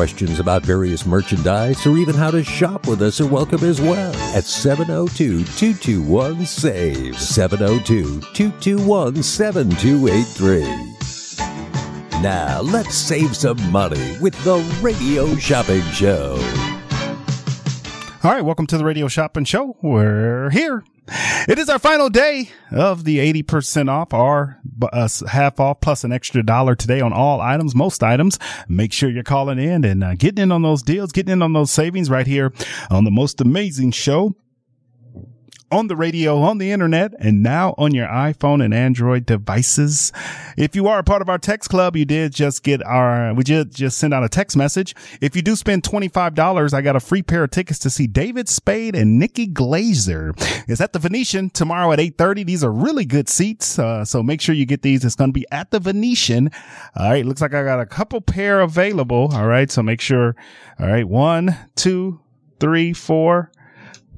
Questions about various merchandise or even how to shop with us are welcome as well at 702 221 SAVE. 702 221 7283. Now, let's save some money with the Radio Shopping Show. All right, welcome to the Radio Shopping Show. We're here. It is our final day of the 80% off or uh, half off plus an extra dollar today on all items, most items. Make sure you're calling in and uh, getting in on those deals, getting in on those savings right here on the most amazing show on the radio, on the internet, and now on your iPhone and Android devices. If you are a part of our text club, you did just get our, we did just send out a text message. If you do spend $25, I got a free pair of tickets to see David Spade and Nikki Glazer. It's at the Venetian tomorrow at 8.30. These are really good seats. Uh, so make sure you get these. It's going to be at the Venetian. All right. Looks like I got a couple pair available. All right. So make sure. All right. One, two, three, four,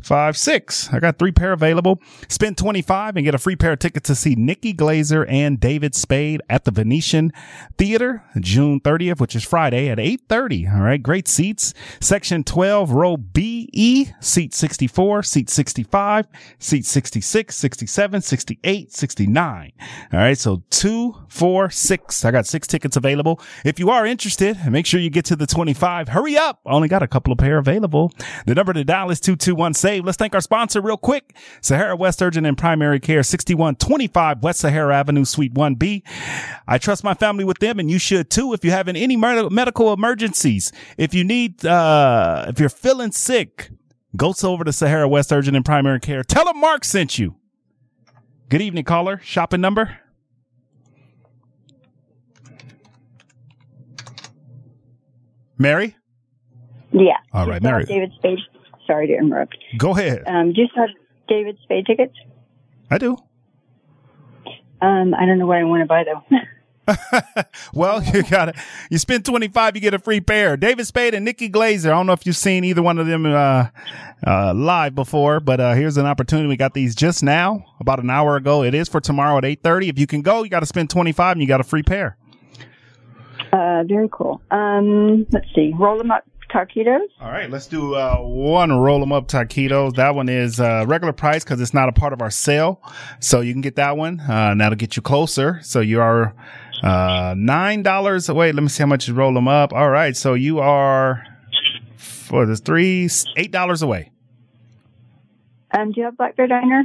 five, six. I got three pair available. Spend 25 and get a free pair of tickets to see Nikki Glazer and David Spade at the Venetian Theater, June 30th, which is Friday at 8.30. All right. Great seats. Section 12, row BE, seat 64, seat 65, seat 66, 67, 68, 69. All right. So two, four, six. I got six tickets available. If you are interested, make sure you get to the 25. Hurry up. I only got a couple of pair available. The number to dial is 221 save. Let's thank our sponsor real quick. Sahara West Urgent and Primary Care, 6125 West Sahara Avenue, Suite 1B. I trust my family with them and you should too. If you're having any medical emergencies, if you need, uh, if you're feeling sick, go over to Sahara West Urgent and Primary Care. Tell them Mark sent you. Good evening, caller. Shopping number? Mary? Yeah. All right, Mary. David Spade. Sorry to interrupt. Go ahead. Um, do you have David Spade tickets? I do. Um, I don't know what I want to buy though. well, you got it. You spend 25, you get a free pair. David Spade and Nikki Glazer. I don't know if you've seen either one of them, uh, uh, live before, but, uh, here's an opportunity. We got these just now, about an hour ago. It is for tomorrow at 8.30. If you can go, you got to spend 25 and you got a free pair. Uh, very cool. Um, let's see. Roll them up taquitos. All right, let's do uh, one roll them up taquitos. That one is uh, regular price because it's not a part of our sale, so you can get that one. Uh, that'll get you closer. So you are uh, nine dollars. Wait, let me see how much you roll them up. All right, so you are for the three eight dollars away. Um, do you have Black Bear Diner?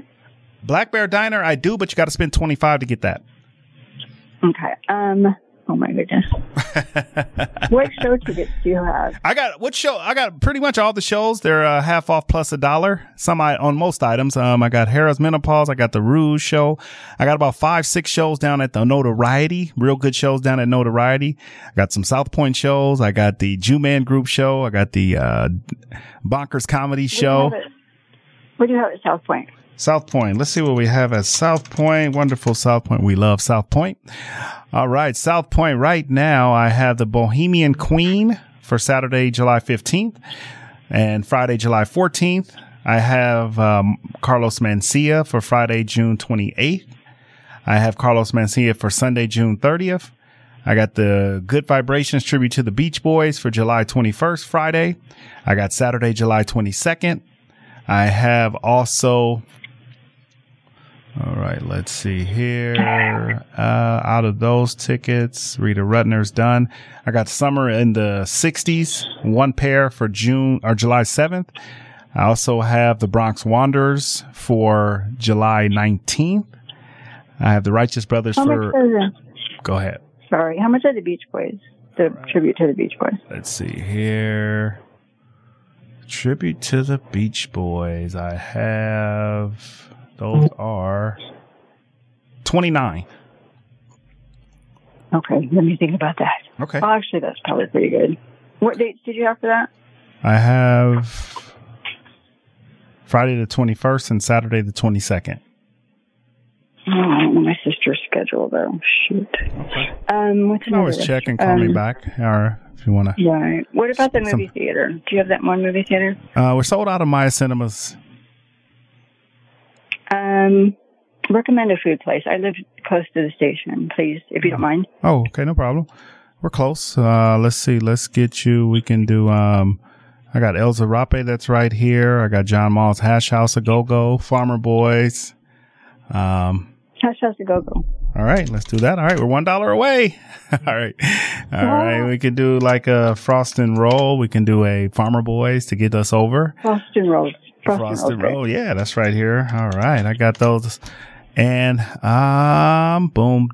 Black Bear Diner, I do, but you got to spend twenty five to get that. Okay. Um, Oh my goodness. what show tickets do you have? I got what show? I got pretty much all the shows. They're uh, half off plus a dollar. Some I, on most items. Um, I got Harrah's Menopause. I got the Rouge show. I got about five, six shows down at the Notoriety. Real good shows down at Notoriety. I got some South Point shows. I got the Blue Man Group show. I got the uh, Bonkers Comedy show. What do you have at South Point? South Point. Let's see what we have at South Point. Wonderful South Point. We love South Point. All right. South Point right now. I have the Bohemian Queen for Saturday, July 15th and Friday, July 14th. I have um, Carlos Mencia for Friday, June 28th. I have Carlos Mencia for Sunday, June 30th. I got the Good Vibrations tribute to the Beach Boys for July 21st, Friday. I got Saturday, July 22nd. I have also all right, let's see here. Uh, out of those tickets, Rita Rudner's done. I got summer in the 60s, one pair for June or July 7th. I also have the Bronx Wanderers for July 19th. I have the Righteous Brothers How for. Go ahead. sorry, how much are the Beach Boys? The tribute to the Beach Boys. Let's see here. Tribute to the Beach Boys. I have those are twenty nine. Okay, let me think about that. Okay. Oh, actually, that's probably pretty good. What dates did you have for that? I have Friday the twenty first and Saturday the twenty second. Oh, I don't know my sister's schedule though. Shoot. Okay. Um, what's You can always check and call me um, back, or if you want to. Right. What about the Some- movie theater? Do you have that one movie theater? Uh, we're sold out of Maya Cinemas. Um, recommend a food place. I live close to the station, please, if you don't mind. Oh, okay, no problem. We're close. Uh, let's see. Let's get you. We can do. Um, I got El Zarape that's right here. I got John Mull's Hash House, a Go Go, Farmer Boys. Um, Hash House to Go Go. all right, let's do that. All right, we're one dollar away. all right, all right. We can do like a frost and roll. We can do a Farmer Boys to get us over. Frosted Rolls. Frosted, Frosted great. roll. Yeah, that's right here. All right, I got those. And um, boom,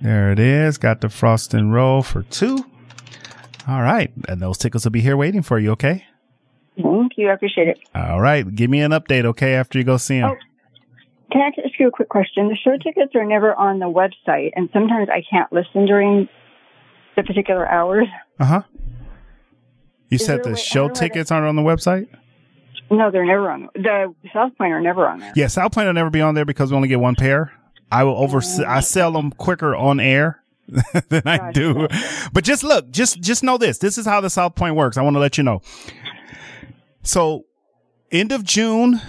there it is. Got the frost and roll for two. All right, and those tickets will be here waiting for you. Okay. Thank you. I appreciate it. All right, give me an update. Okay, after you go see them. Oh. Can I ask you a quick question? The show tickets are never on the website, and sometimes I can't listen during the particular hours. Uh huh. You Is said the way- show tickets aren't on the website. No, they're never on. The South Point are never on there. Yeah, South Point will never be on there because we only get one pair. I will over. I sell them quicker on air than I do. But just look, just just know this. This is how the South Point works. I want to let you know. So, end of June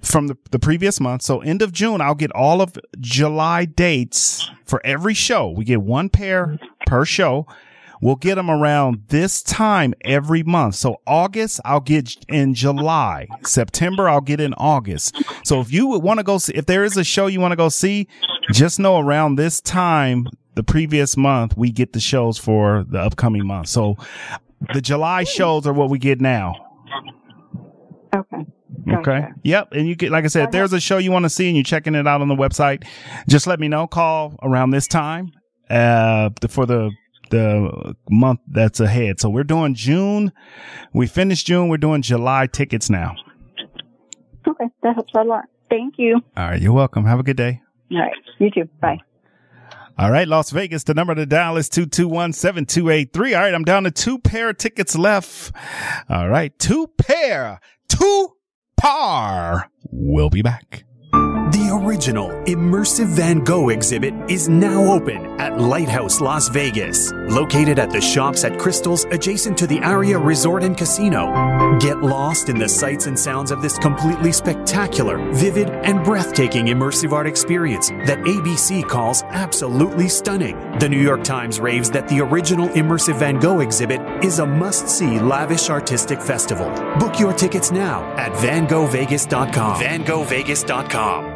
from the, the previous month. So, end of June, I'll get all of July dates for every show. We get one pair per show. We'll get them around this time every month. So August, I'll get in July. September, I'll get in August. So if you would want to go see, if there is a show you want to go see, just know around this time, the previous month, we get the shows for the upcoming month. So the July shows are what we get now. Okay. Okay. Yep. And you get, like I said, if there's a show you want to see and you're checking it out on the website, just let me know. Call around this time, uh, for the, the month that's ahead. So we're doing June. We finished June. We're doing July tickets now. Okay. That helps a lot. Thank you. All right. You're welcome. Have a good day. All right. You too. Bye. All right, Las Vegas. The number to dial is 221-7283. All right, I'm down to two pair of tickets left. All right, two pair, two par. We'll be back. The original immersive Van Gogh exhibit is now open at Lighthouse Las Vegas, located at the shops at Crystals adjacent to the Aria Resort and Casino. Get lost in the sights and sounds of this completely spectacular, vivid, and breathtaking immersive art experience that ABC calls absolutely stunning. The New York Times raves that the original immersive Van Gogh exhibit is a must-see lavish artistic festival. Book your tickets now at vangoghvegas.com. vangoghvegas.com.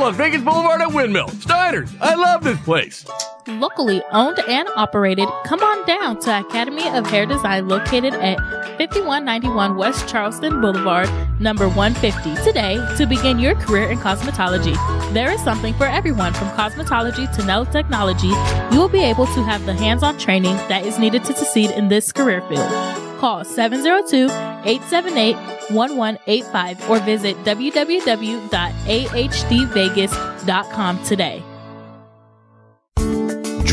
Las Vegas Boulevard at Windmill. Steiner's, I love this place. Locally owned and operated, come on down to Academy of Hair Design located at 5191 West Charleston Boulevard, number 150 today to begin your career in cosmetology. There is something for everyone from cosmetology to nail technology. You will be able to have the hands-on training that is needed to succeed in this career field. Call 702-878-1185 or visit www.ahdvegas.com today.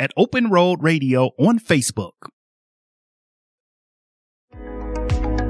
at Open Road Radio on Facebook.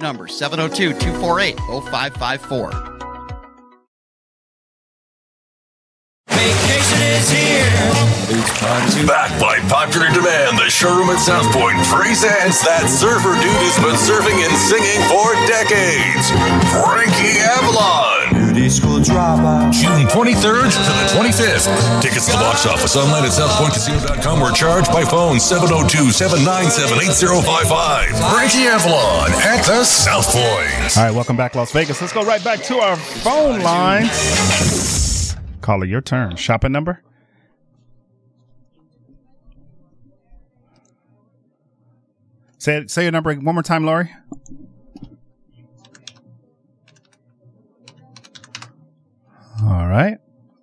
number, 702 248 0554. Vacation is here. It's time to Back by popular demand, the showroom at South Point presents that surfer dude who's been surfing and singing for decades, Frankie Avalon. beauty school dropout. June 23rd to the 25th. Tickets to the box office online at southpointcasino.com or charged by phone 702 797 8055. Frankie Avalon at the South Point. All right, welcome back, Las Vegas. Let's go right back to our phone lines. Caller, your turn. Shopping number? Say say your number one more time, Lori. All right.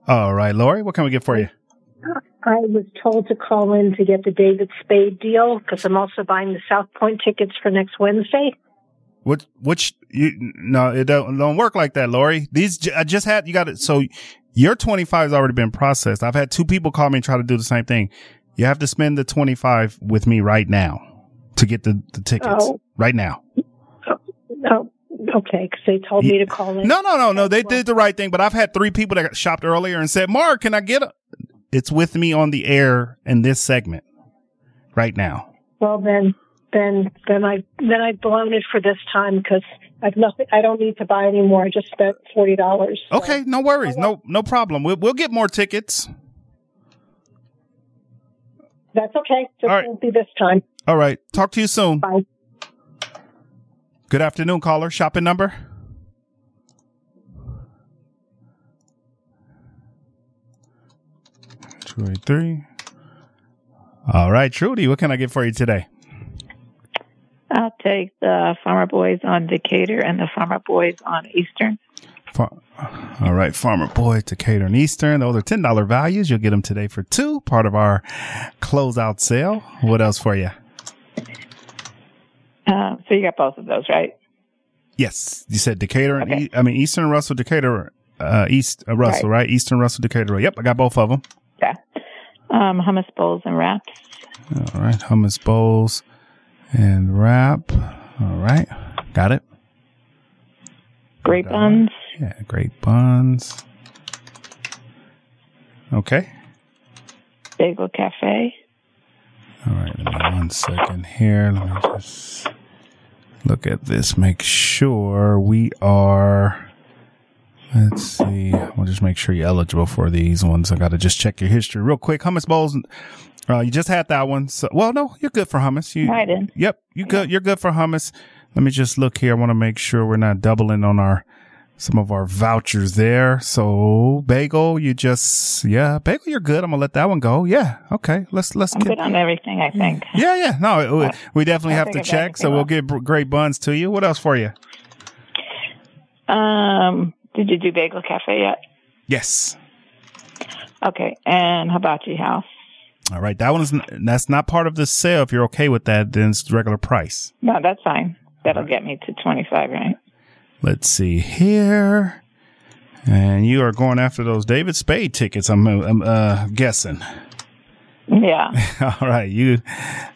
All right, Lori, what can we get for you? I was told to call in to get the David Spade deal because I'm also buying the South Point tickets for next Wednesday. Which which you no, it don't, don't work like that, Lori. These I just had you got it. So your 25 has already been processed. I've had two people call me and try to do the same thing. You have to spend the 25 with me right now to get the, the tickets Oh. right now. Oh, oh okay, because they told me to call in. No, no, no, no. They did the right thing, but I've had three people that got shopped earlier and said, Mark, can I get a, it's with me on the air in this segment right now. Well, then, then, then I then I've blown it for this time because I've nothing. I don't need to buy anymore. I just spent forty dollars. Okay. No worries. No, no problem. We'll, we'll get more tickets. That's okay. Just All right. won't be this time. All right. Talk to you soon. Bye. Good afternoon, caller. Shopping number? Two eight three. All right, Trudy, what can I get for you today? I'll take the Farmer Boys on Decatur and the Farmer Boys on Eastern. Far- All right, Farmer Boy, Decatur, and Eastern. Those are ten dollar values. You'll get them today for two. Part of our closeout sale. What else for you? Uh, so you got both of those, right? Yes, you said Decatur and e- I mean Eastern Russell Decatur, uh, East uh, Russell, right. Eastern Russell Decatur. Yep, I got both of them. Yeah. Um, hummus bowls and wraps. All right, hummus bowls and wrap. All right, got it. Grape buns. Yeah, great buns. Okay. Bagel Cafe. All right, me one second here. Let me just look at this. Make sure we are. Let's see. We'll just make sure you're eligible for these ones. I got to just check your history real quick. Hummus bowls. Uh, you just had that one. So, well, no, you're good for hummus. You, I did. Yep, you good. You're good for hummus. Let me just look here. I want to make sure we're not doubling on our some of our vouchers there. So bagel, you just yeah, bagel, you're good. I'm gonna let that one go. Yeah, okay. Let's let's I'm good on everything, I think. Yeah, yeah. No, we, we definitely I have to check. So we'll get great buns to you. What else for you? Um, did you do Bagel Cafe yet? Yes. Okay, and Hibachi House. All right. That one is that's not part of the sale. If you're okay with that, then it's the regular price. No, that's fine. That'll get me to 25, right? Let's see here. And you are going after those David Spade tickets. I'm, I'm uh, guessing. Yeah. All right, you.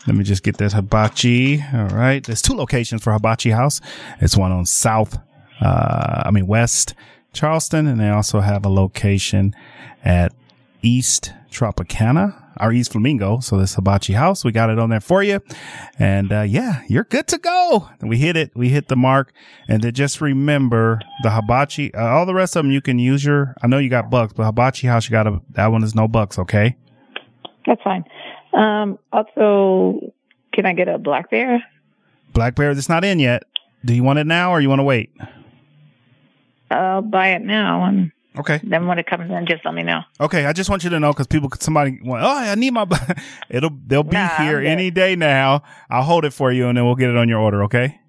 Let me just get that hibachi. All right, there's two locations for Hibachi House. It's one on South, uh, I mean West Charleston, and they also have a location at East Tropicana or East Flamingo. So this Hibachi House, we got it on there for you, and uh, yeah, you're good to go. We hit it. We hit the mark, and then just remember the Hibachi. Uh, all the rest of them you can use your. I know you got bucks, but Hibachi House, you got to. That one is no bucks. Okay. That's fine. Um, also, can I get a black bear? Black Bear, that's not in yet. Do you want it now or you want to wait? I'll buy it now, and Okay. then when it comes in, just let me know. Okay, I just want you to know because people, somebody, want, oh, I need my. It'll, they'll be Nah, here any day now. I'll hold it for you and then we'll get it on your order. Okay.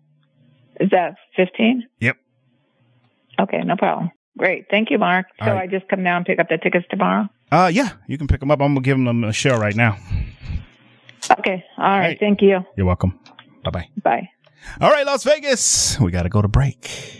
Is that 15? Yep. Okay, no problem. Great. Thank you, Mark. All so right. I just come down and pick up the tickets tomorrow? Uh, yeah, you can pick them up. I'm gonna give them a shell right now. Okay. All right. Thank you. You're welcome. Bye bye. Bye. All right, Las Vegas. We got to go to break.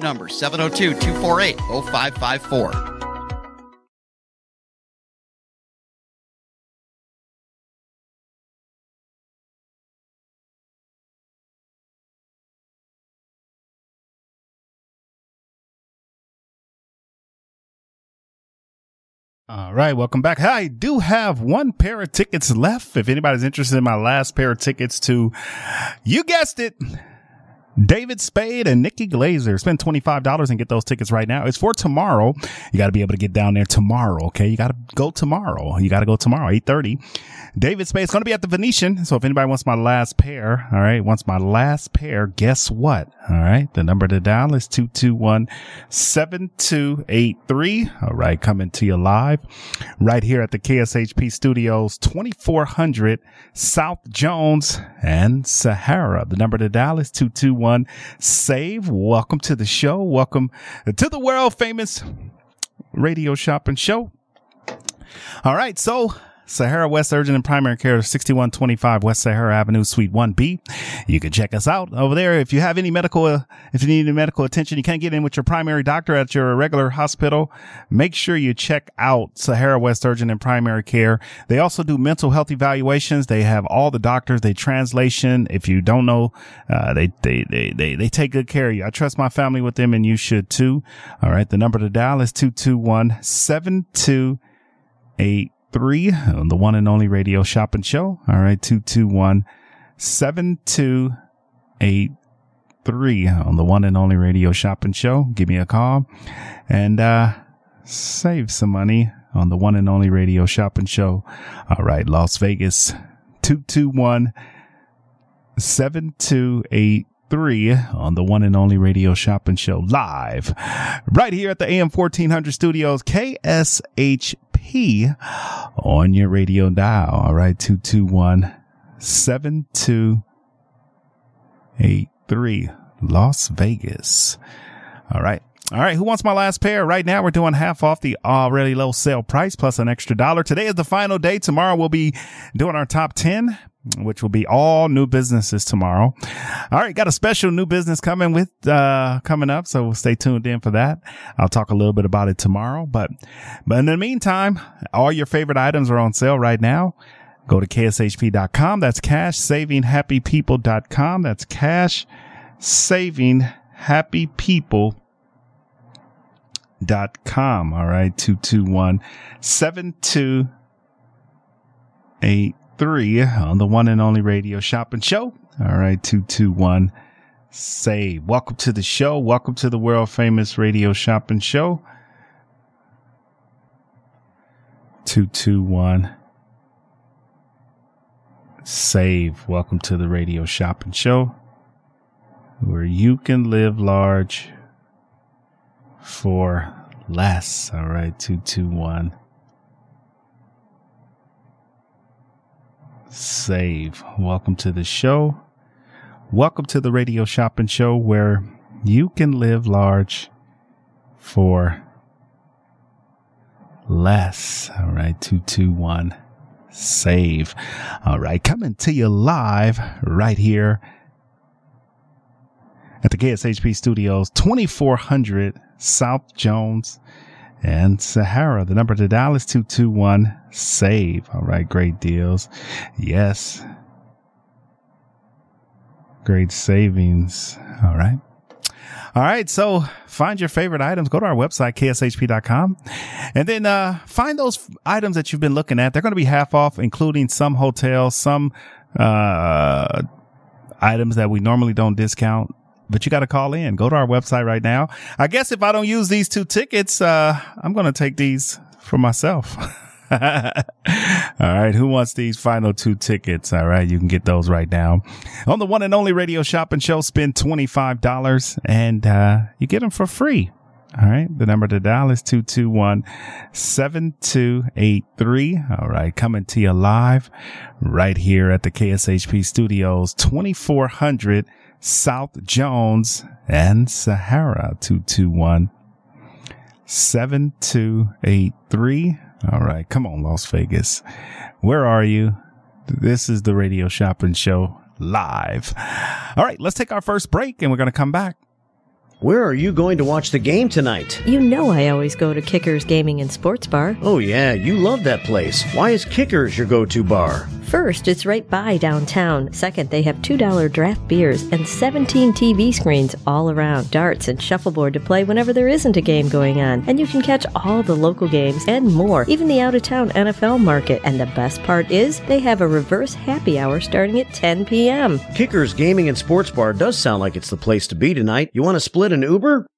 number, 702 248 0554. All right, welcome back. I do have one pair of tickets left. If anybody's interested in my last pair of tickets to, you guessed it, David Spade and Nikki Glazer. Spend $25 and get those tickets right now. It's for tomorrow. You got to be able to get down there tomorrow. Okay. You got to go tomorrow. You got to go tomorrow, 830. David Spade's going to be at the Venetian. So if anybody wants my last pair, all right, wants my last pair, guess what? All right. The number to dial is 221-7283. All right. Coming to you live right here at the KSHP studios, 2400 South Jones and Sahara. The number to dial is 221 save. Welcome to the show. Welcome to the world famous radio shopping show. All right. So Sahara West Urgent and Primary Care, 6125 West Sahara Avenue, Suite 1B. You can check us out over there. If you have any medical, uh, if you need any medical attention, you can't get in with your primary doctor at your regular hospital. Make sure you check out Sahara West Urgent and Primary Care. They also do mental health evaluations. They have all the doctors, they translation. If you don't know, uh, they, they, they, they, they take good care of you. I trust my family with them and you should too. All right. The number to dial is 221 7283 on uh, the one and only radio shopping show. All right. 221 7283 on uh, the one and only radio shopping show. Give me a call and, uh, save some money on the one and only radio shopping show. All right. Las Vegas 221 7283 on uh, the one and only radio shopping show live right here at the AM 1400 studios, KSHP on your radio dial. All right. 221 7283 Las Vegas. All right. All right. Who wants my last pair? Right now, we're doing half off the already low sale price plus an extra dollar. Today is the final day. Tomorrow we'll be doing our top 10 which will be all new businesses tomorrow. All right. Got a special new business coming with, uh, coming up. So stay tuned in for that. I'll talk a little bit about it tomorrow, but, but in the meantime, all your favorite items are on sale right now. Go to kshp.com. That's cash saving happy people.com. That's cash saving happy people dot com. All right. 221 7283 on the one and only radio shopping show. All right. 221 save. Welcome to the show. Welcome to the world famous radio shopping show. 221 save. Welcome to the radio shopping show where you can live large for less. All right, 221. Save. Welcome to the show. Welcome to the radio shopping show where you can live large for less. All right, 221. Save. All right, coming to you live right here at the KSHP studios, 2400 South Jones and Sahara. The number to dial is 221 save. All right. Great deals. Yes. Great savings. All right. All right. So find your favorite items. Go to our website, kshp.com, and then uh, find those items that you've been looking at. They're going to be half off, including some hotels, some uh, items that we normally don't discount but you got to call in. Go to our website right now. I guess if I don't use these two tickets, uh, I'm going to take these for myself. All right. Who wants these final two tickets? All right. You can get those right now on the one and only radio shopping show. Spend $25 and, uh, you get them for free. All right. The number to dial is 221 7283. All right. Coming to you live right here at the KSHP studios, 2400 South Jones and Sahara 221 7283. All right. Come on, Las Vegas. Where are you? This is the radio shopping show live. All right. Let's take our first break and we're going to come back. Where are you going to watch the game tonight? You know I always go to Kickers Gaming and Sports Bar. Oh, yeah, you love that place. Why is Kickers your go to bar? First, it's right by downtown. Second, they have $2 draft beers and 17 TV screens all around, darts and shuffleboard to play whenever there isn't a game going on. And you can catch all the local games and more, even the out of town NFL market. And the best part is, they have a reverse happy hour starting at 10 p.m. Kickers Gaming and Sports Bar does sound like it's the place to be tonight. You want to split an Uber?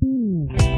Mm.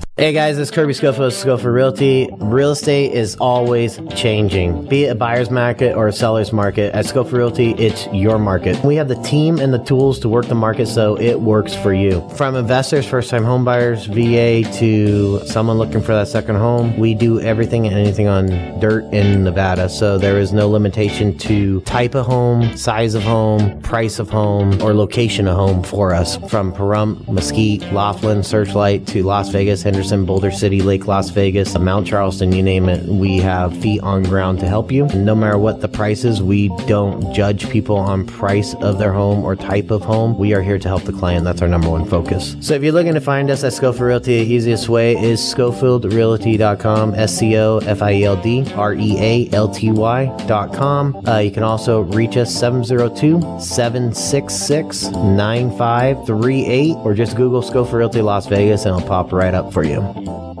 Hey guys, it's Kirby Scofield of Scofield Realty. Real estate is always changing. Be it a buyer's market or a seller's market, at Scofield Realty, it's your market. We have the team and the tools to work the market so it works for you. From investors, first time home buyers, VA to someone looking for that second home, we do everything and anything on dirt in Nevada. So there is no limitation to type of home, size of home, price of home, or location of home for us. From Pahrump, Mesquite, Laughlin, Searchlight to Las Vegas, Henderson, Boulder City, Lake Las Vegas, Mount Charleston, you name it. We have feet on ground to help you. No matter what the price is, we don't judge people on price of their home or type of home. We are here to help the client. That's our number one focus. So if you're looking to find us at Scofield Realty, the easiest way is ScofieldRealty.com, S-C-O-F-I-E-L-D, R-E-A-L-T-Y.com. Uh, you can also reach us 702-766-9538 or just Google Scofield Realty Las Vegas and it'll pop right up for you. оружием.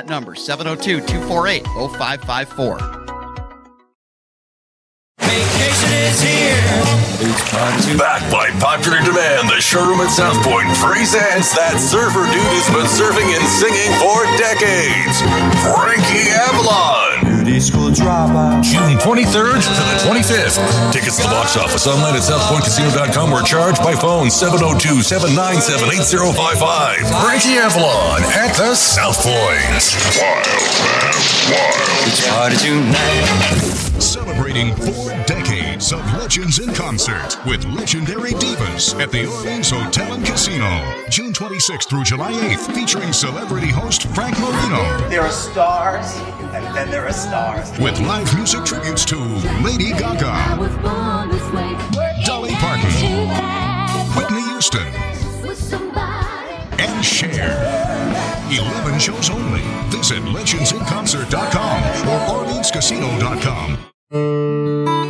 number, 702 248 0554. Vacation is here. It's time Back by popular demand, the showroom at South Point presents that surfer dude who's been surfing and singing for decades, Frankie Avalon. beauty school dropout. June 23rd to the 25th. Tickets to the box office online at southpointcasino.com or charged by phone 702 797 8055. Frankie Avalon at the South Point. Wild, man, wild. It's party tonight. Celebrating four decades of legends in concert with legendary divas at the Orleans Hotel and Casino. June 26th through July 8th, featuring celebrity host Frank Marino. There are stars, and then there are stars. With live music tributes to Lady Gaga, Dolly Parton, Whitney Houston, and Cher. 11 shows only. Visit legendsinconcert.com or orleanscasino.com.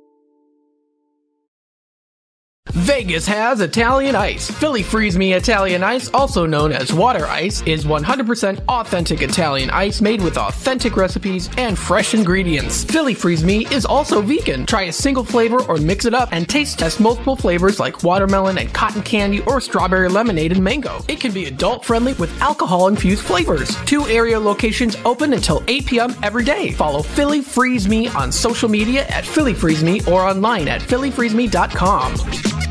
Vegas has Italian ice. Philly Freeze Me Italian ice, also known as water ice, is 100% authentic Italian ice made with authentic recipes and fresh ingredients. Philly Freeze Me is also vegan. Try a single flavor or mix it up and taste test multiple flavors like watermelon and cotton candy or strawberry lemonade and mango. It can be adult friendly with alcohol infused flavors. Two area locations open until 8 p.m. every day. Follow Philly Freeze Me on social media at Philly Freeze Me or online at phillyfreezeme.com.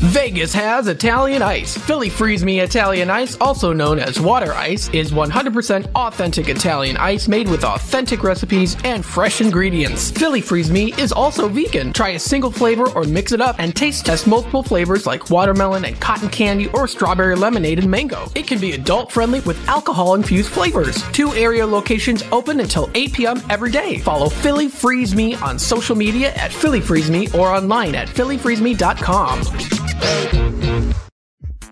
Vegas has Italian ice. Philly Freeze Me Italian ice, also known as water ice, is 100% authentic Italian ice made with authentic recipes and fresh ingredients. Philly Freeze Me is also vegan. Try a single flavor or mix it up and taste test multiple flavors like watermelon and cotton candy or strawberry lemonade and mango. It can be adult friendly with alcohol infused flavors. Two area locations open until 8 p.m. every day. Follow Philly Freeze Me on social media at Philly Freeze Me or online at phillyfreezeme.com. Cup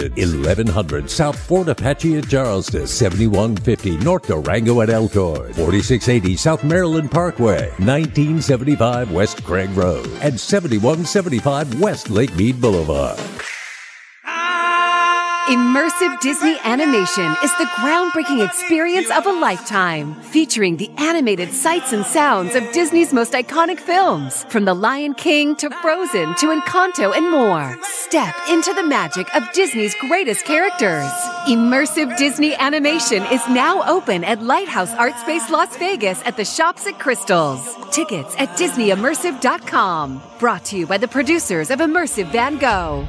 1100 South Fort Apache at Charleston, 7150 North Durango at Elkhorn, 4680 South Maryland Parkway, 1975 West Craig Road, and 7175 West Lake Mead Boulevard. Immersive Disney animation is the groundbreaking experience of a lifetime, featuring the animated sights and sounds of Disney's most iconic films, from The Lion King to Frozen to Encanto and more. Step into the magic of Disney's greatest characters. Immersive Disney animation is now open at Lighthouse Art Space Las Vegas at the Shops at Crystals. Tickets at DisneyImmersive.com. Brought to you by the producers of Immersive Van Gogh.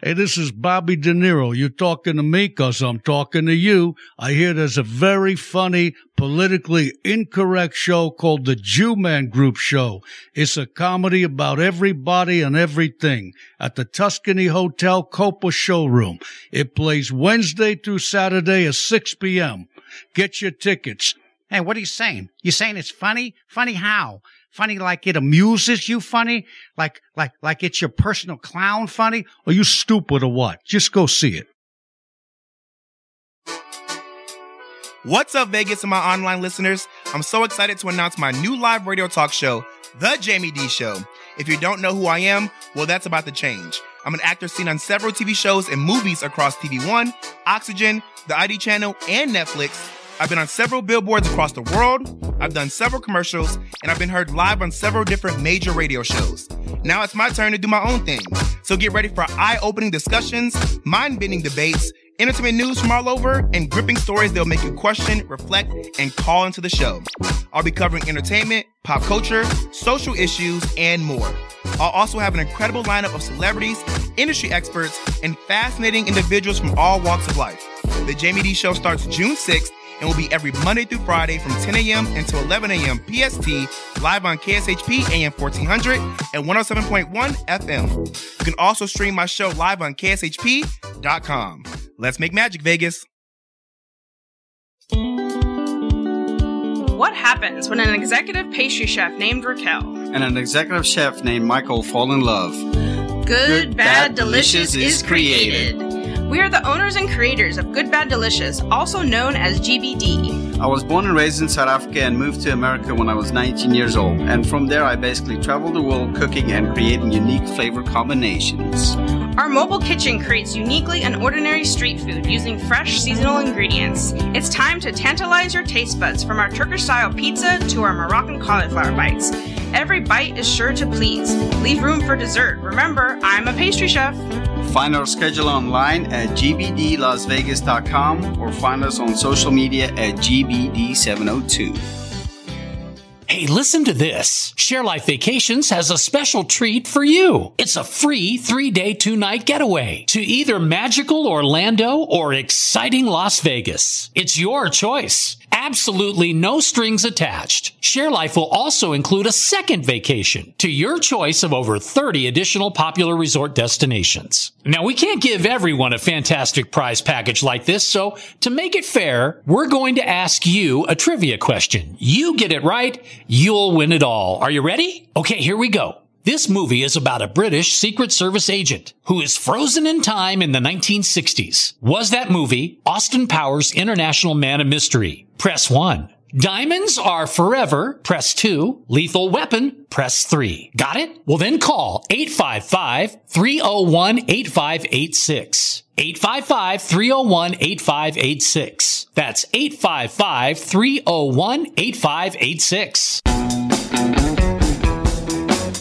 Hey, this is Bobby De Niro. You talking to me because I'm talking to you. I hear there's a very funny, politically incorrect show called The Jew Man Group Show. It's a comedy about everybody and everything at the Tuscany Hotel Copa Showroom. It plays Wednesday through Saturday at 6 p.m. Get your tickets. Hey, what are you saying? You saying it's funny? Funny how? Funny like it amuses you funny? Like, like, like it's your personal clown funny? Are you stupid or what? Just go see it. What's up, Vegas and my online listeners? I'm so excited to announce my new live radio talk show, The Jamie D Show. If you don't know who I am, well, that's about to change. I'm an actor seen on several TV shows and movies across TV One, Oxygen, the ID channel, and Netflix. I've been on several billboards across the world, I've done several commercials, and I've been heard live on several different major radio shows. Now it's my turn to do my own thing. So get ready for eye opening discussions, mind bending debates, entertainment news from all over, and gripping stories that'll make you question, reflect, and call into the show. I'll be covering entertainment, pop culture, social issues, and more. I'll also have an incredible lineup of celebrities industry experts, and fascinating individuals from all walks of life. The Jamie D Show starts June 6th and will be every Monday through Friday from 10 a.m. until 11 a.m. PST, live on KSHP AM 1400 and 107.1 FM. You can also stream my show live on KSHP.com. Let's make magic, Vegas. What happens when an executive pastry chef named Raquel, and an executive chef named Michael fall in love? Good, Bad, Delicious is created. We are the owners and creators of Good Bad Delicious, also known as GBD. I was born and raised in South Africa and moved to America when I was 19 years old. And from there, I basically traveled the world cooking and creating unique flavor combinations. Our mobile kitchen creates uniquely and ordinary street food using fresh seasonal ingredients. It's time to tantalize your taste buds from our Turkish style pizza to our Moroccan cauliflower bites. Every bite is sure to please. Leave room for dessert. Remember, I'm a pastry chef. Find our schedule online at gbdlasvegas.com or find us on social media at gbd702. Hey, listen to this. Share Life Vacations has a special treat for you. It's a free three day, two night getaway to either magical Orlando or exciting Las Vegas. It's your choice. Absolutely no strings attached. Share Life will also include a second vacation to your choice of over 30 additional popular resort destinations. Now, we can't give everyone a fantastic prize package like this, so to make it fair, we're going to ask you a trivia question. You get it right, you'll win it all. Are you ready? Okay, here we go. This movie is about a British Secret Service agent who is frozen in time in the 1960s. Was that movie Austin Powers International Man of Mystery? Press 1. Diamonds are forever. Press 2. Lethal weapon. Press 3. Got it? Well then call 855-301-8586. 855-301-8586. That's 855-301-8586.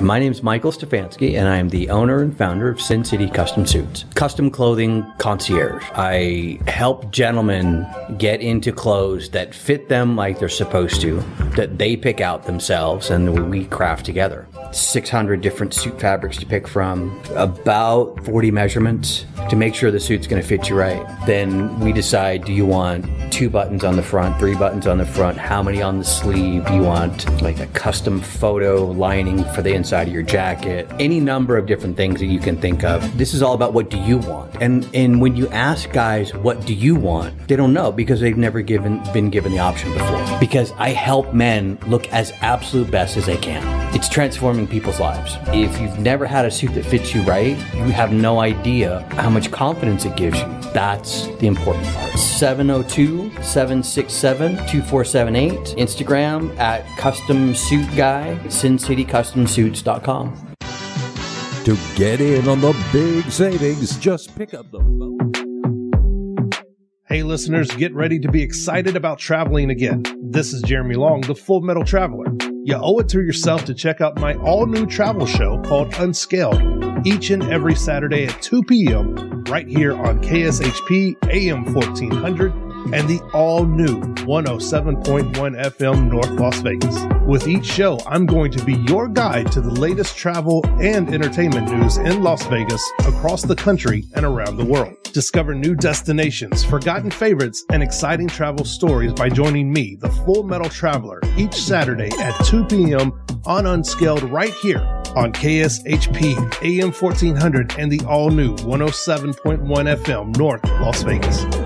My name is Michael Stefanski, and I am the owner and founder of Sin City Custom Suits, custom clothing concierge. I help gentlemen get into clothes that fit them like they're supposed to, that they pick out themselves, and we craft together. 600 different suit fabrics to pick from, about 40 measurements to make sure the suit's going to fit you right. Then we decide do you want two buttons on the front, three buttons on the front, how many on the sleeve? Do you want like a custom photo lining for the inside of your jacket? Any number of different things that you can think of. This is all about what do you want? And and when you ask guys what do you want, they don't know because they've never given been given the option before. Because I help men look as absolute best as they can. It's transforming people's lives. If you've never had a suit that fits you right, you have no idea how much confidence it gives you. That's the important part. 702 767 2478. Instagram at Custom Suit Guy, SinCityCustomSuits.com. To get in on the big savings, just pick up the phone. Hey, listeners, get ready to be excited about traveling again. This is Jeremy Long, the Full Metal Traveler. You owe it to yourself to check out my all new travel show called Unscaled each and every Saturday at 2 p.m. right here on KSHP AM 1400 and the all new 107.1 FM North Las Vegas. With each show, I'm going to be your guide to the latest travel and entertainment news in Las Vegas, across the country, and around the world. Discover new destinations, forgotten favorites, and exciting travel stories by joining me, the Full Metal Traveler, each Saturday at 2 p.m. on Unscaled right here on KSHP AM 1400 and the all new 107.1 FM North Las Vegas.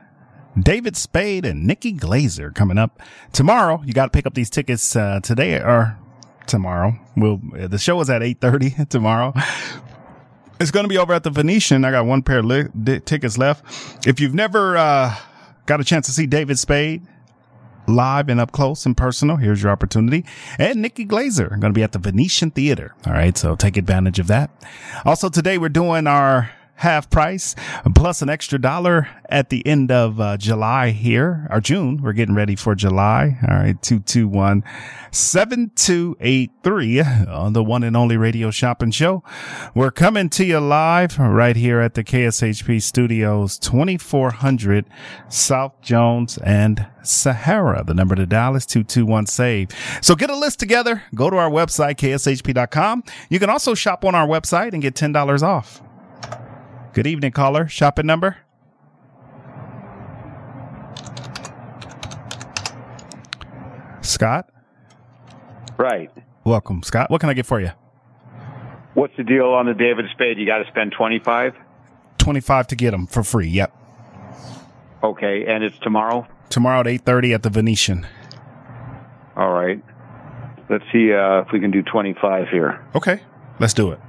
David Spade and Nikki Glazer coming up tomorrow. You got to pick up these tickets uh, today or tomorrow. We'll the show is at eight thirty tomorrow. It's going to be over at the Venetian. I got one pair of li- tickets left. If you've never uh, got a chance to see David Spade live and up close and personal, here's your opportunity. And Nikki Glazer going to be at the Venetian Theater. All right, so take advantage of that. Also, today we're doing our half price plus an extra dollar at the end of uh, July here or June. We're getting ready for July. All right. 221 7283 on the one and only radio shopping show. We're coming to you live right here at the KSHP studios, 2400 South Jones and Sahara. The number to dial is 221 save. So get a list together. Go to our website, kshp.com. You can also shop on our website and get $10 off. Good evening, caller. Shopping number? Scott? Right. Welcome, Scott. What can I get for you? What's the deal on the David Spade? You got to spend 25? 25 to get them for free. Yep. Okay, and it's tomorrow? Tomorrow at 8.30 at the Venetian. All right. Let's see uh, if we can do 25 here. Okay. Let's do it.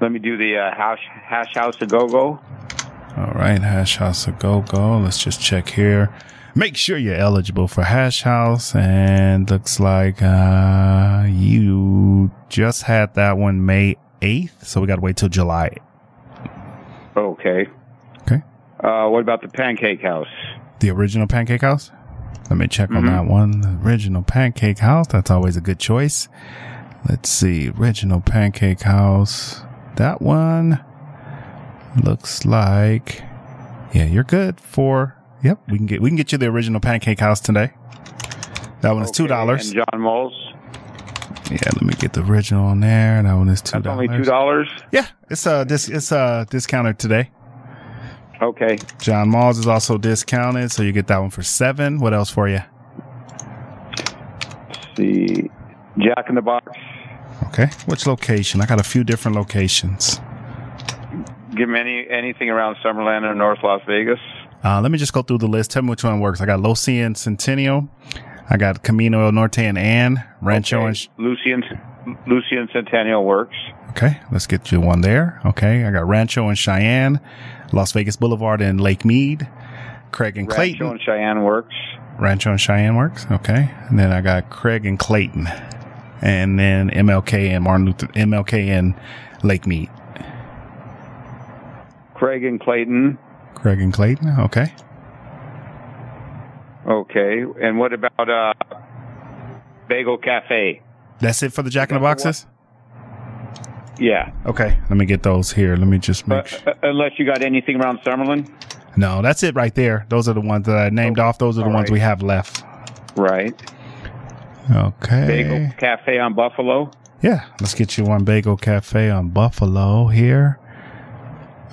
Let, me do the uh, hash, hash House a Go Go. All right, Hash House a Go Go. Let's just check here. Make sure you're eligible for Hash House, and looks like uh, you just had that one May 8th, so we got to wait till July. Okay. Okay. Uh, what about the Pancake House? The original Pancake House? Let me check on Mhm. that one. The original Pancake House, that's always a good choice. Let's see. Original Pancake House. That one looks like yeah, you're good for yep, we can get we can get you the original Pancake House today. That one is two dollars. And John Mull's? Yeah, let me get the original on there. That one is two dollars. only $2? Yeah, it's uh dis- it's uh discounted today. Okay. John Mull's is also discounted, so you get that one for seven. What else for you? The Jack in the Box. Okay, which location? I got a few different locations. Give me any anything around Summerlin or North Las Vegas. Uh, let me just go through the list. Tell me which one works. I got Losee and Centennial. I got Camino Al Norte and Ann, Rancho and. Sh- Lucian Lucian Centennial works. Okay, let's get you one there. Okay, I got Rancho and Cheyenne, Las Vegas Boulevard and Lake Mead, Craig and Clayton. Rancho and Cheyenne works. Rancho and Cheyenne works. Okay. And then I got Craig and Clayton. And then MLK and Martin Luther, MLK and Lake Mead. Craig and Clayton. Craig and Clayton. Okay. Okay. And what about uh Bagel Cafe? That's it for the Jack in the Boxes? Yeah. Okay. Let me get those here. Let me just make sure. Uh, unless you got anything around Summerlin. No, that's it right there. Those are the ones that I named off. Those are the all ones right. we have left. Right. Okay. Bagel Cafe on Buffalo. Yeah, let's get you one Bagel Cafe on Buffalo here.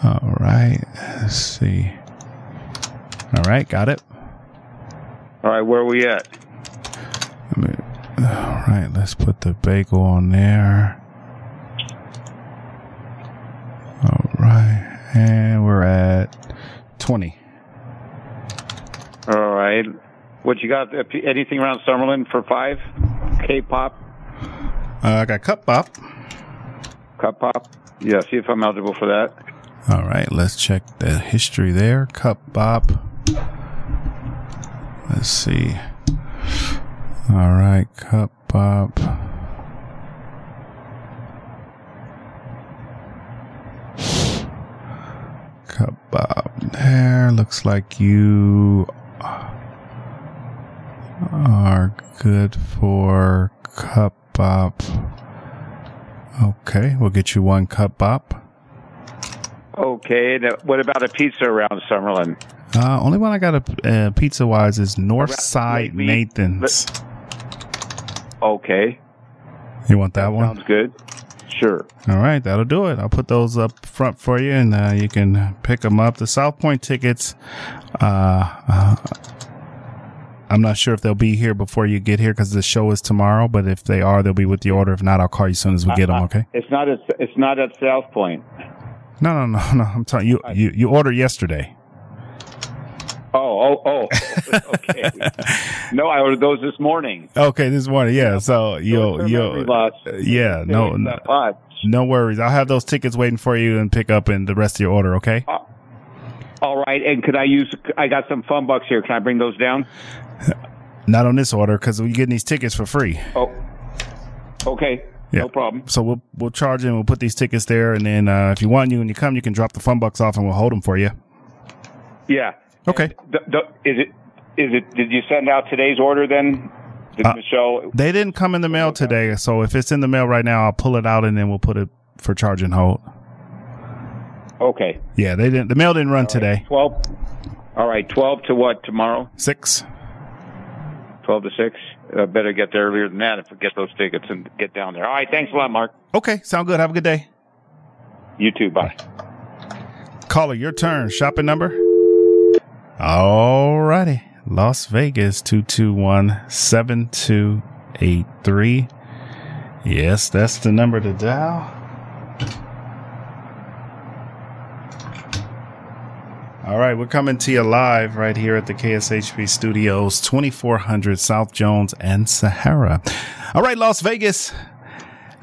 All right, let's see. All right, got it. All right, where are we at? Let me, all right, let's put the bagel on there. All right, and we're at 20. All right. What you got? uh, Anything around Summerlin for five? K-pop, Uh, I got Cup Bop. cup pop. Yeah. See if I'm eligible for that. All right, let's check the history there. Cup Bop. Let's see. All right, Cup Bop. Cup Bop. There looks like you are good for Cup Bop. Okay, we'll get you one Cup Bop. Okay. Now, what about a pizza around Summerlin? Uh, only one I got a uh, pizza wise is Northside Nathan's. Okay. You want that one? Sounds good. Sure. All right, that'll do it. I'll put those up front for you, and uh, you can pick them up. The South Point tickets, uh, uh, I'm not sure if they'll be here before you get here because the show is tomorrow. But if they are, they'll be with the order. If not, I'll call you as soon as we get them. Okay? It's not at it's not at South Point. No, no, no, no. I'm telling you, you, you ordered yesterday. Oh, oh, oh. okay. no, I ordered those this morning. Okay, this morning, yeah. So you'll, you'll, yeah, no, no, no worries. I'll have those tickets waiting for you and pick up in the rest of your order. Okay. Uh, all right, and could I use? I got some fun bucks here. Can I bring those down? Not on this order because we're getting these tickets for free. Oh, okay. Yeah. No problem. So we'll we'll charge and we'll put these tickets there, and then uh, if you want you when you come, you can drop the fun bucks off, and we'll hold them for you. Yeah. Okay. The, the, is it? Is it? Did you send out today's order then? Did Uh, Michelle? They didn't come in the mail today, so if it's in the mail right now, I'll pull it out and then we'll put it for charge and hold. Okay. Yeah, they didn't. The mail didn't run today. Twelve. All right. Twelve to what tomorrow? Six. Twelve to six. Uh, better get there earlier than that if we get those tickets and get down there. All right. Thanks a lot, Mark. Okay, sound good. Have a good day. You too. Bye. Caller, your turn. Shopping number. All righty. Las Vegas two two one seven two eight three. Yes, that's the number to dial. All right, we're coming to you live right here at the KSHP Studios, 2400 South Jones and Sahara. All right, Las Vegas.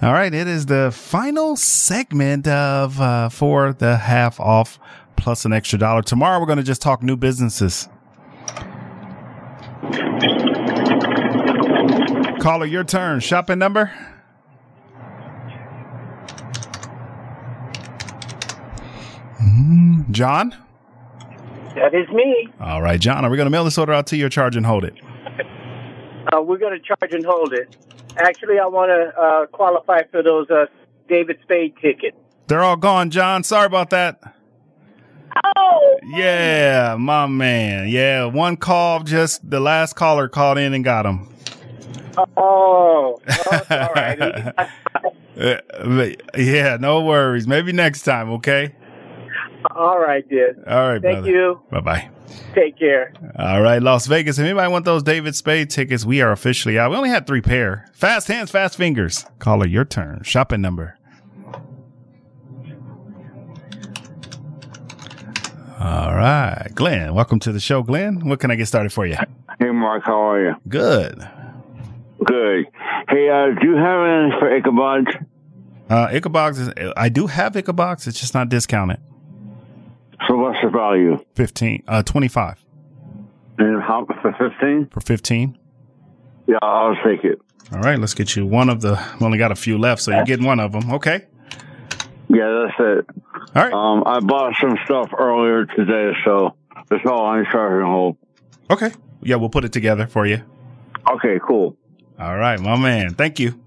All right, it is the final segment of uh, for the half off plus an extra dollar. Tomorrow we're going to just talk new businesses. Caller, your turn. Shopping number. Mm, John. That is me. All right, John. Are we going to mail this order out to you or charge and hold it? Uh, we're going to charge and hold it. Actually, I want to uh, qualify for those uh, David Spade tickets. They're all gone, John. Sorry about that. Oh, Yeah, my man. Yeah, one call. Just the last caller called in and got him. oh, oh all right. Uh, yeah, no worries. Maybe next time. Okay. All right, dude. All right, Thank brother. you. Bye bye. Take care. All right, Las Vegas. If anybody want those David Spade tickets, we are officially out. We only had three pair. Fast hands, fast fingers. Caller, your turn. Shopping number. All right, Glenn. Welcome to the show, Glenn. What can I get started for you? Hey, Mark, how are you? Good. Good. Hey, uh, do you have anything for Ichabod? Uh, Icabox is. I do have Icabox. It's just not discounted. So what's the value? Fifteen. Uh, twenty-five And how for fifteen? for fifteen. Yeah, I'll take it. All right, let's get you one of the. We only got a few left, so you're getting one of them. Okay. Yeah, that's it. All right. Um, I bought some stuff earlier today, so that's all I'm charging hold. Okay. Yeah, we'll put it together for you. Okay, cool. All right, my man. Thank you.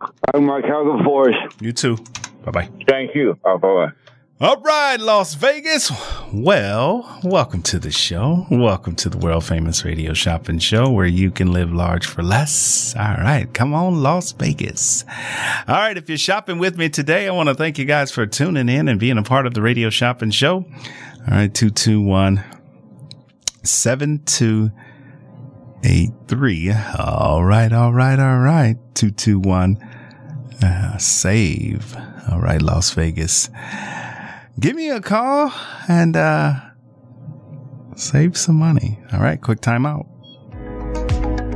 All right, Mark, have a good force. You too. Bye bye. Thank you. Oh, bye bye. All right, Las Vegas. Well, welcome to the show. Welcome to the world famous radio shopping show where you can live large for less. All right, come on, Las Vegas. All right, if you're shopping with me today, I want to thank you guys for tuning in and being a part of the radio shopping show. All right, 221 7283. All right, all right, all right. 221 uh, save. All right, Las Vegas give me a call and uh save some money. All right, quick timeout.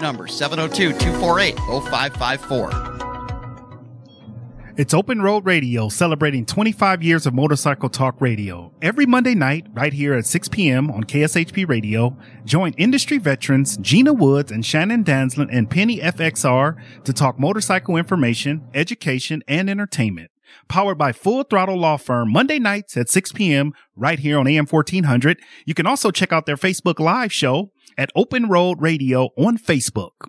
number, 702 248 0554. It's Open Road Radio celebrating 25 years of motorcycle talk radio. Every Monday night, right here at 6 p.m. on KSHP Radio, join industry veterans Gina Woods and Shannon Danslin and Penny FXR to talk motorcycle information, education, and entertainment. Powered by Full Throttle Law Firm, Monday nights at 6 p.m. right here on AM 1400. You can also check out their Facebook Live show at Open Road Radio on Facebook.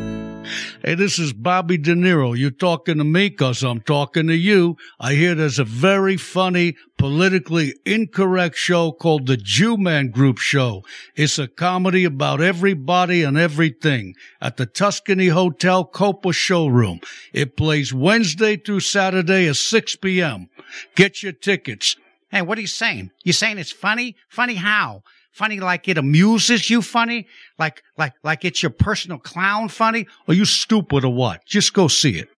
Hey, this is Bobby De Niro. You talking to me because I'm talking to you. I hear there's a very funny, politically incorrect show called The Jew Man Group Show. It's a comedy about everybody and everything at the Tuscany Hotel Copa Showroom. It plays Wednesday through Saturday at 6 p.m. Get your tickets. Hey, what are you saying? You saying it's funny? Funny how? Funny like it amuses you funny? Like, like, like it's your personal clown funny? or you stupid or what? Just go see it.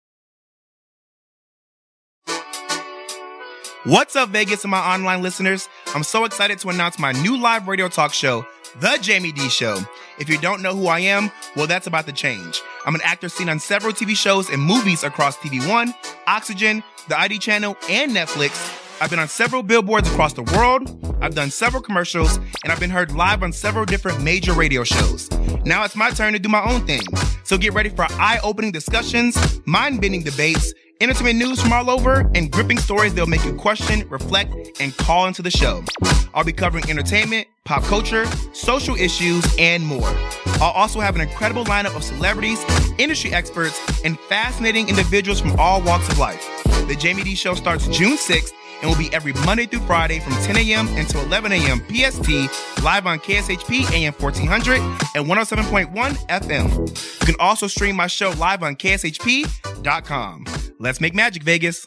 What's up, Vegas and my online listeners? I'm so excited to announce my new live radio talk show, The Jamie D Show. If you don't know who I am, well, that's about to change. I'm an actor seen on several TV shows and movies across TV One, Oxygen, the ID channel, and Netflix. I've been on several billboards across the world. I've done several commercials, and I've been heard live on several different major radio shows. Now it's my turn to do my own thing. So get ready for eye opening discussions, mind bending debates, entertainment news from all over, and gripping stories that'll make you question, reflect, and call into the show. I'll be covering entertainment, pop culture, social issues, and more. I'll also have an incredible lineup of celebrities, industry experts, and fascinating individuals from all walks of life. The Jamie D Show starts June 6th and will be every Monday through Friday from 10 a.m. until 11 a.m. PST, live on KSHP AM 1400 and 107.1 FM. You can also stream my show live on KSHP.com. Let's make magic, Vegas.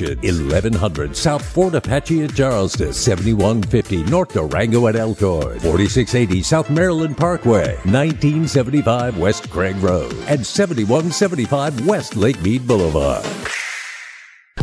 1100 South Fort Apache at Charleston, 7150 North Durango at Elkhorn, 4680 South Maryland Parkway, 1975 West Craig Road, and 7175 West Lake Mead Boulevard.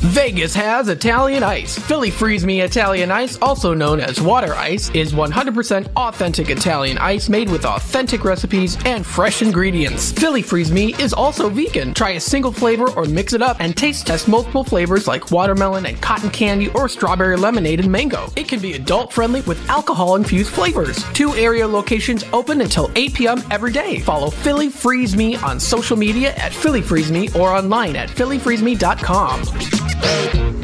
Vegas has Italian Ice. Philly Freeze Me Italian Ice, also known as water ice, is 100% authentic Italian ice made with authentic recipes and fresh ingredients. Philly Freeze Me is also vegan. Try a single flavor or mix it up and taste test multiple flavors like watermelon and cotton candy or strawberry lemonade and mango. It can be adult friendly with alcohol infused flavors. Two area locations open until 8 p.m. every day. Follow Philly Freeze Me on social media at Philly Freeze Me or online at phillyfreezeme.com.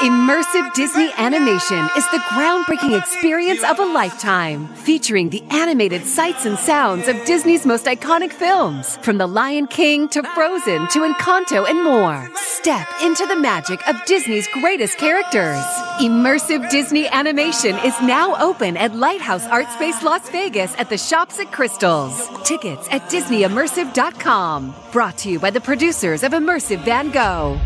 Immersive Disney animation is the groundbreaking experience of a lifetime, featuring the animated sights and sounds of Disney's most iconic films, from The Lion King to Frozen to Encanto and more. Step into the magic of Disney's greatest characters. Immersive Disney animation is now open at Lighthouse Art Space Las Vegas at the Shops at Crystals. Tickets at DisneyImmersive.com. Brought to you by the producers of Immersive Van Gogh.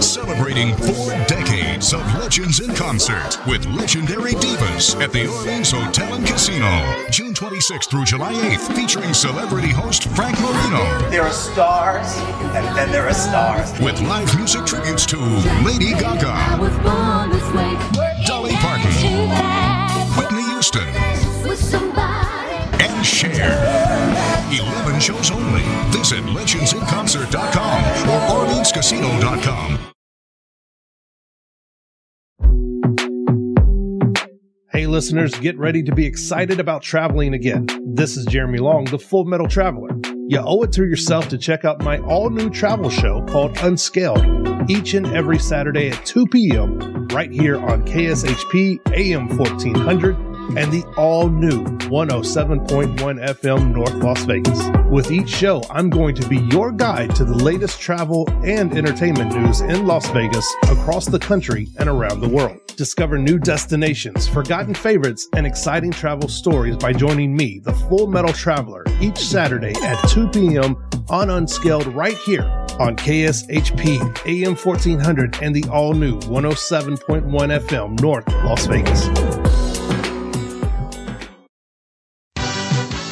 Celebrating four decades decades of legends in concert with legendary divas at the Orleans Hotel and Casino. June 26th through July 8th, featuring celebrity host Frank Marino. There are stars, and then there are stars. With live music tributes to Lady Gaga, Dolly Parton, Whitney Houston, and Cher. 11 shows only. Visit legendsinconcert.com or orleanscasino.com. Hey, listeners, get ready to be excited about traveling again. This is Jeremy Long, the Full Metal Traveler. You owe it to yourself to check out my all new travel show called Unscaled each and every Saturday at 2 p.m. right here on KSHP AM 1400 and the all new 107.1 FM North Las Vegas. With each show, I'm going to be your guide to the latest travel and entertainment news in Las Vegas, across the country, and around the world. Discover new destinations, forgotten favorites, and exciting travel stories by joining me, the Full Metal Traveler, each Saturday at 2 p.m. on Unscaled right here on KSHP AM 1400 and the all new 107.1 FM North Las Vegas.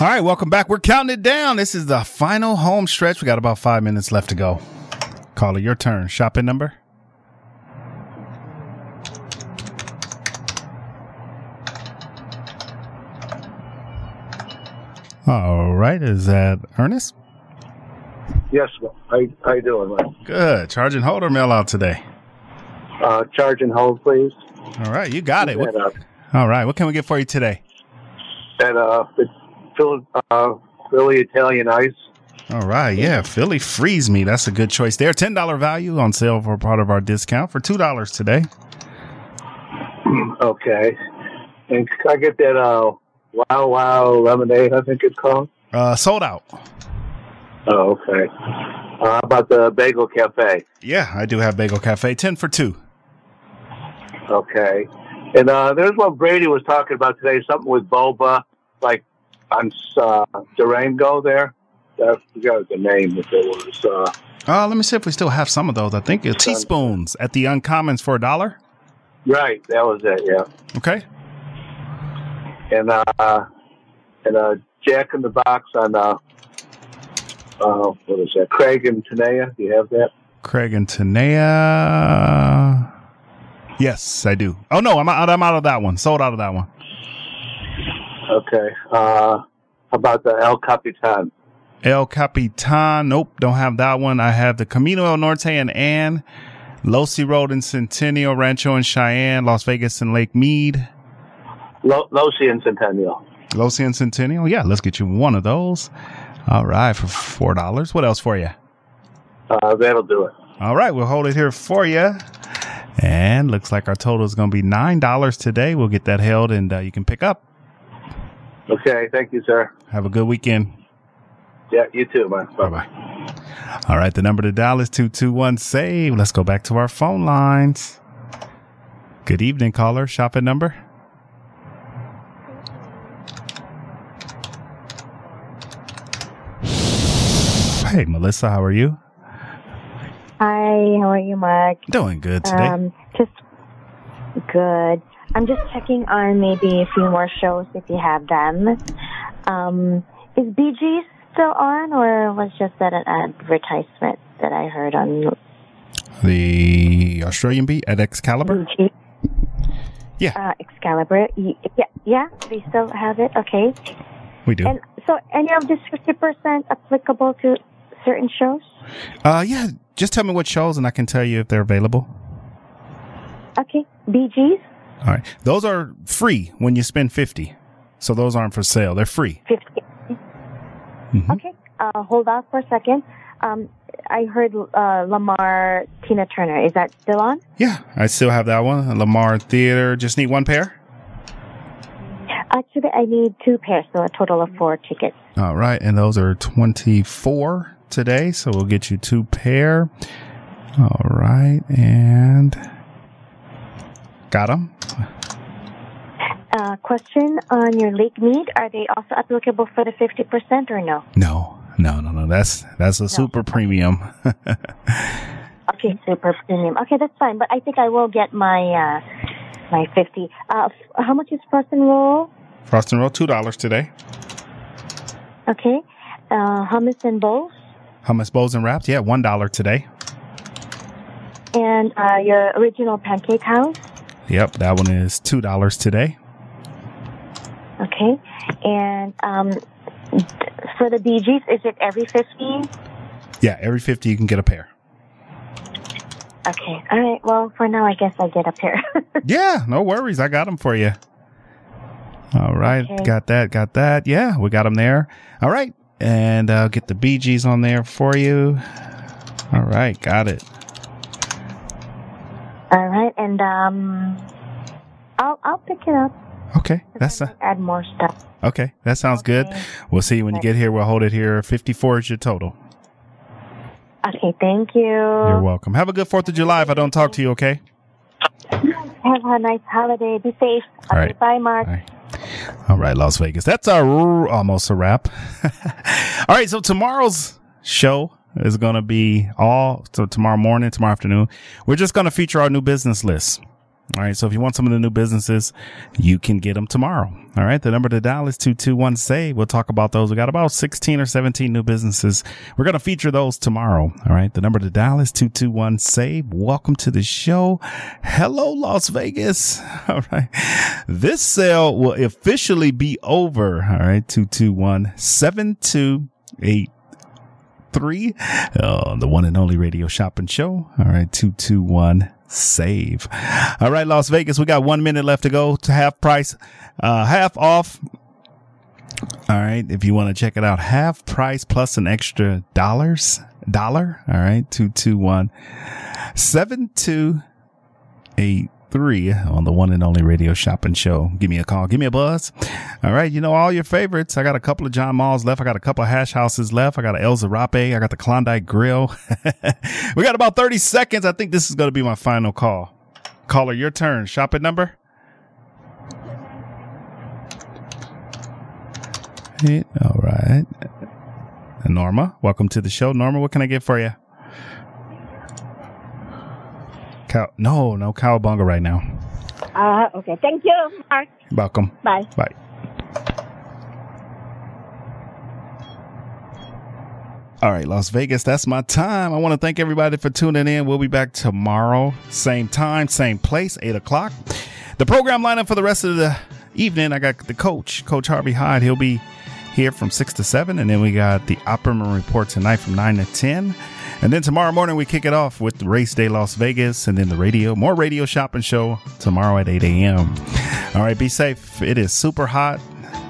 All right, welcome back. We're counting it down. This is the final home stretch. We got about five minutes left to go. Caller, your turn. Shopping number? All right, is that Ernest? Yes, how, how you doing, man? Good. Charge and hold or mail out today? Uh, charge and hold, please. All right, you got it. What- uh, all right, what can we get for you today? at uh, it's Phil, uh, Philly Italian Ice. All right, yeah, Philly freeze me. That's a good choice there. Ten dollar value on sale for part of our discount for two dollars today. okay. And can I get that uh, Wow Wow Lemonade, I think it's called? Uh, sold out. Oh, okay. Uh, about the Bagel Cafe? Yeah, I do have Bagel Cafe. Ten for two. Okay. And uh, there's what Brady was talking about today, something with boba, like on uh, Durango there. I forgot the name if it was. Uh, Uh, let me see if we still have some of those. I think uh, teaspoons at the Uncommons for a dollar. right, that was it, yeah. Okay. And uh, and uh, Jack in the Box on, uh, uh, what is that, Craig and Tenaya. Do you have that? Craig and Tenaya. Yes, I do. Oh no, I'm out. I'm out of that one. Sold out of that one. Okay. Uh, about the El Capitan? El Capitan. Nope, don't have that one. I have the Camino Al Norte and Ann, Losee Road in Centennial, Rancho and Cheyenne, Las Vegas and Lake Mead. Lo- Losee and Centennial. Losee and Centennial. Yeah, let's get you one of those. All right, for four dollars. What else for you? Uh, that'll do it. All right, we'll hold it here for you. And looks like our total is going to be nine dollars today. We'll get that held, and uh, you can pick up. Okay, thank you, sir. Have a good weekend. Yeah, you too, man. Bye bye. All right, the number to dial is two two one save. Let's go back to our phone lines. Good evening, caller. Shopping number. Hey, Melissa, how are you? Hi, how are you, Mark? Doing good today. Um, just good. I'm just checking on maybe a few more shows if you have them. Um, is BG still on, or was just that an advertisement that I heard on The Australian beat at Excalibur. BG? Yeah. Uh, Excalibur. Yeah, yeah. They still have it. Okay. We do. And so, any of this fifty percent applicable to certain shows? Uh, yeah. Just tell me what shows, and I can tell you if they're available. Okay. Bee Gees. All right. Those are free when you spend fifty. So those aren't for sale. They're free. 50. Mhm. Okay, uh, hold on for a second. Um, I heard uh, Lamar Tina Turner. Is that still on? Yeah, I still have that one. Lamar Theater. Just need one pair. Actually, I need two pairs, so a total of four tickets. All right. And those are 24 today. So we'll get you two pair. All right. And got them. Uh, question on your Lake Mead. Are they also applicable for the 50% or no? No, no, no, no. That's, that's a super premium. Okay, super premium. Okay, that's fine. But I think I will get my, uh, my 50. Uh, f- how much is frozen roll? Frost and roll, $2 today. Okay. Uh, hummus and bowls. Hummus bowls and wraps. Yeah. $1 today. And, uh, your original pancake house. Yep. That one is $2 today. Okay. And, um, for the Bee Gees, is it every 50? Yeah. Every 50 you can get a pair. Okay. All right. Well, for now, I guess I get a pair. Yeah, no worries. I got them for you. All right, Okay. got that, got that. Yeah, we got them there. All right, and I'll get the Bee Gees on there for you. All right, got it. All right. And, um, I'll, I'll pick it up. Okay, that's a, Add more stuff. okay. That sounds good. We'll see you when you get here. We'll hold it here. Fifty-four is your total. Okay. Thank you. You're welcome. Have a good Fourth of July. If I don't talk to you, okay? Have a nice holiday. Be safe. All right. Bye, Mark. All right, Las Vegas. That's our almost a wrap. all right, so tomorrow's show is going to be all so tomorrow morning, tomorrow afternoon. We're just going to feature our new business list. All right, so if you want some of the new businesses, you can get them tomorrow. All right, the number to dial is 221 SAVE. We'll talk about those. We got about 16 or 17 new businesses. We're going to feature those tomorrow. All right, the number to dial is 221 SAVE. Welcome to the show. Hello, Las Vegas. All right, this sale will officially be over. All right, 221 728 three. Uh, the one and only radio shopping show. All right. Two, two, one, save. All right. Las Vegas. We got one minute left to go to half price, uh, half off. All right. If you want to check it out, half price plus an extra dollars, dollar. All right. Two, two, one, seven, two, eight, three on the one and only radio shopping show. Give me a call. Give me a buzz. All right. You know, all your favorites. I got a couple of John Mull's left. I got a couple of hash houses left. I got a El Zarape. I got the Klondike Grill. we got about 30 seconds. I think this is going to be my final call. Caller, your turn. Shopping number. All right. Norma, welcome to the show. Norma, what can I get for you? Cow, no, no cowabunga right now. Uh, okay. Thank you, Mark. Welcome. Bye. Bye. All right, Las Vegas, that's my time. I want to thank everybody for tuning in. We'll be back tomorrow, same time, same place, 8 o'clock. The program lineup for the rest of the evening, I got the coach, Coach Harvey Hyde. He'll be here from 6 to 7. And then we got the Opperman Report tonight from 9 to 10. And then tomorrow morning, we kick it off with Race Day Las Vegas and then the radio, more radio shopping show tomorrow at 8 a.m. All right, be safe. It is super hot.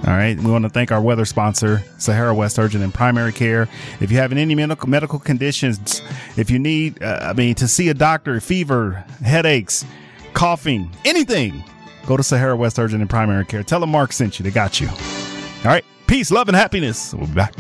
All right. We want to thank our weather sponsor, Sahara West Urgent and Primary Care. If you have any medical, conditions, if you need, uh, I mean, to see a doctor, fever, headaches, coughing, anything, go to Sahara West Urgent and Primary Care. Tell them Mark sent you. They got you. All right. Peace, love, and happiness. We'll be back.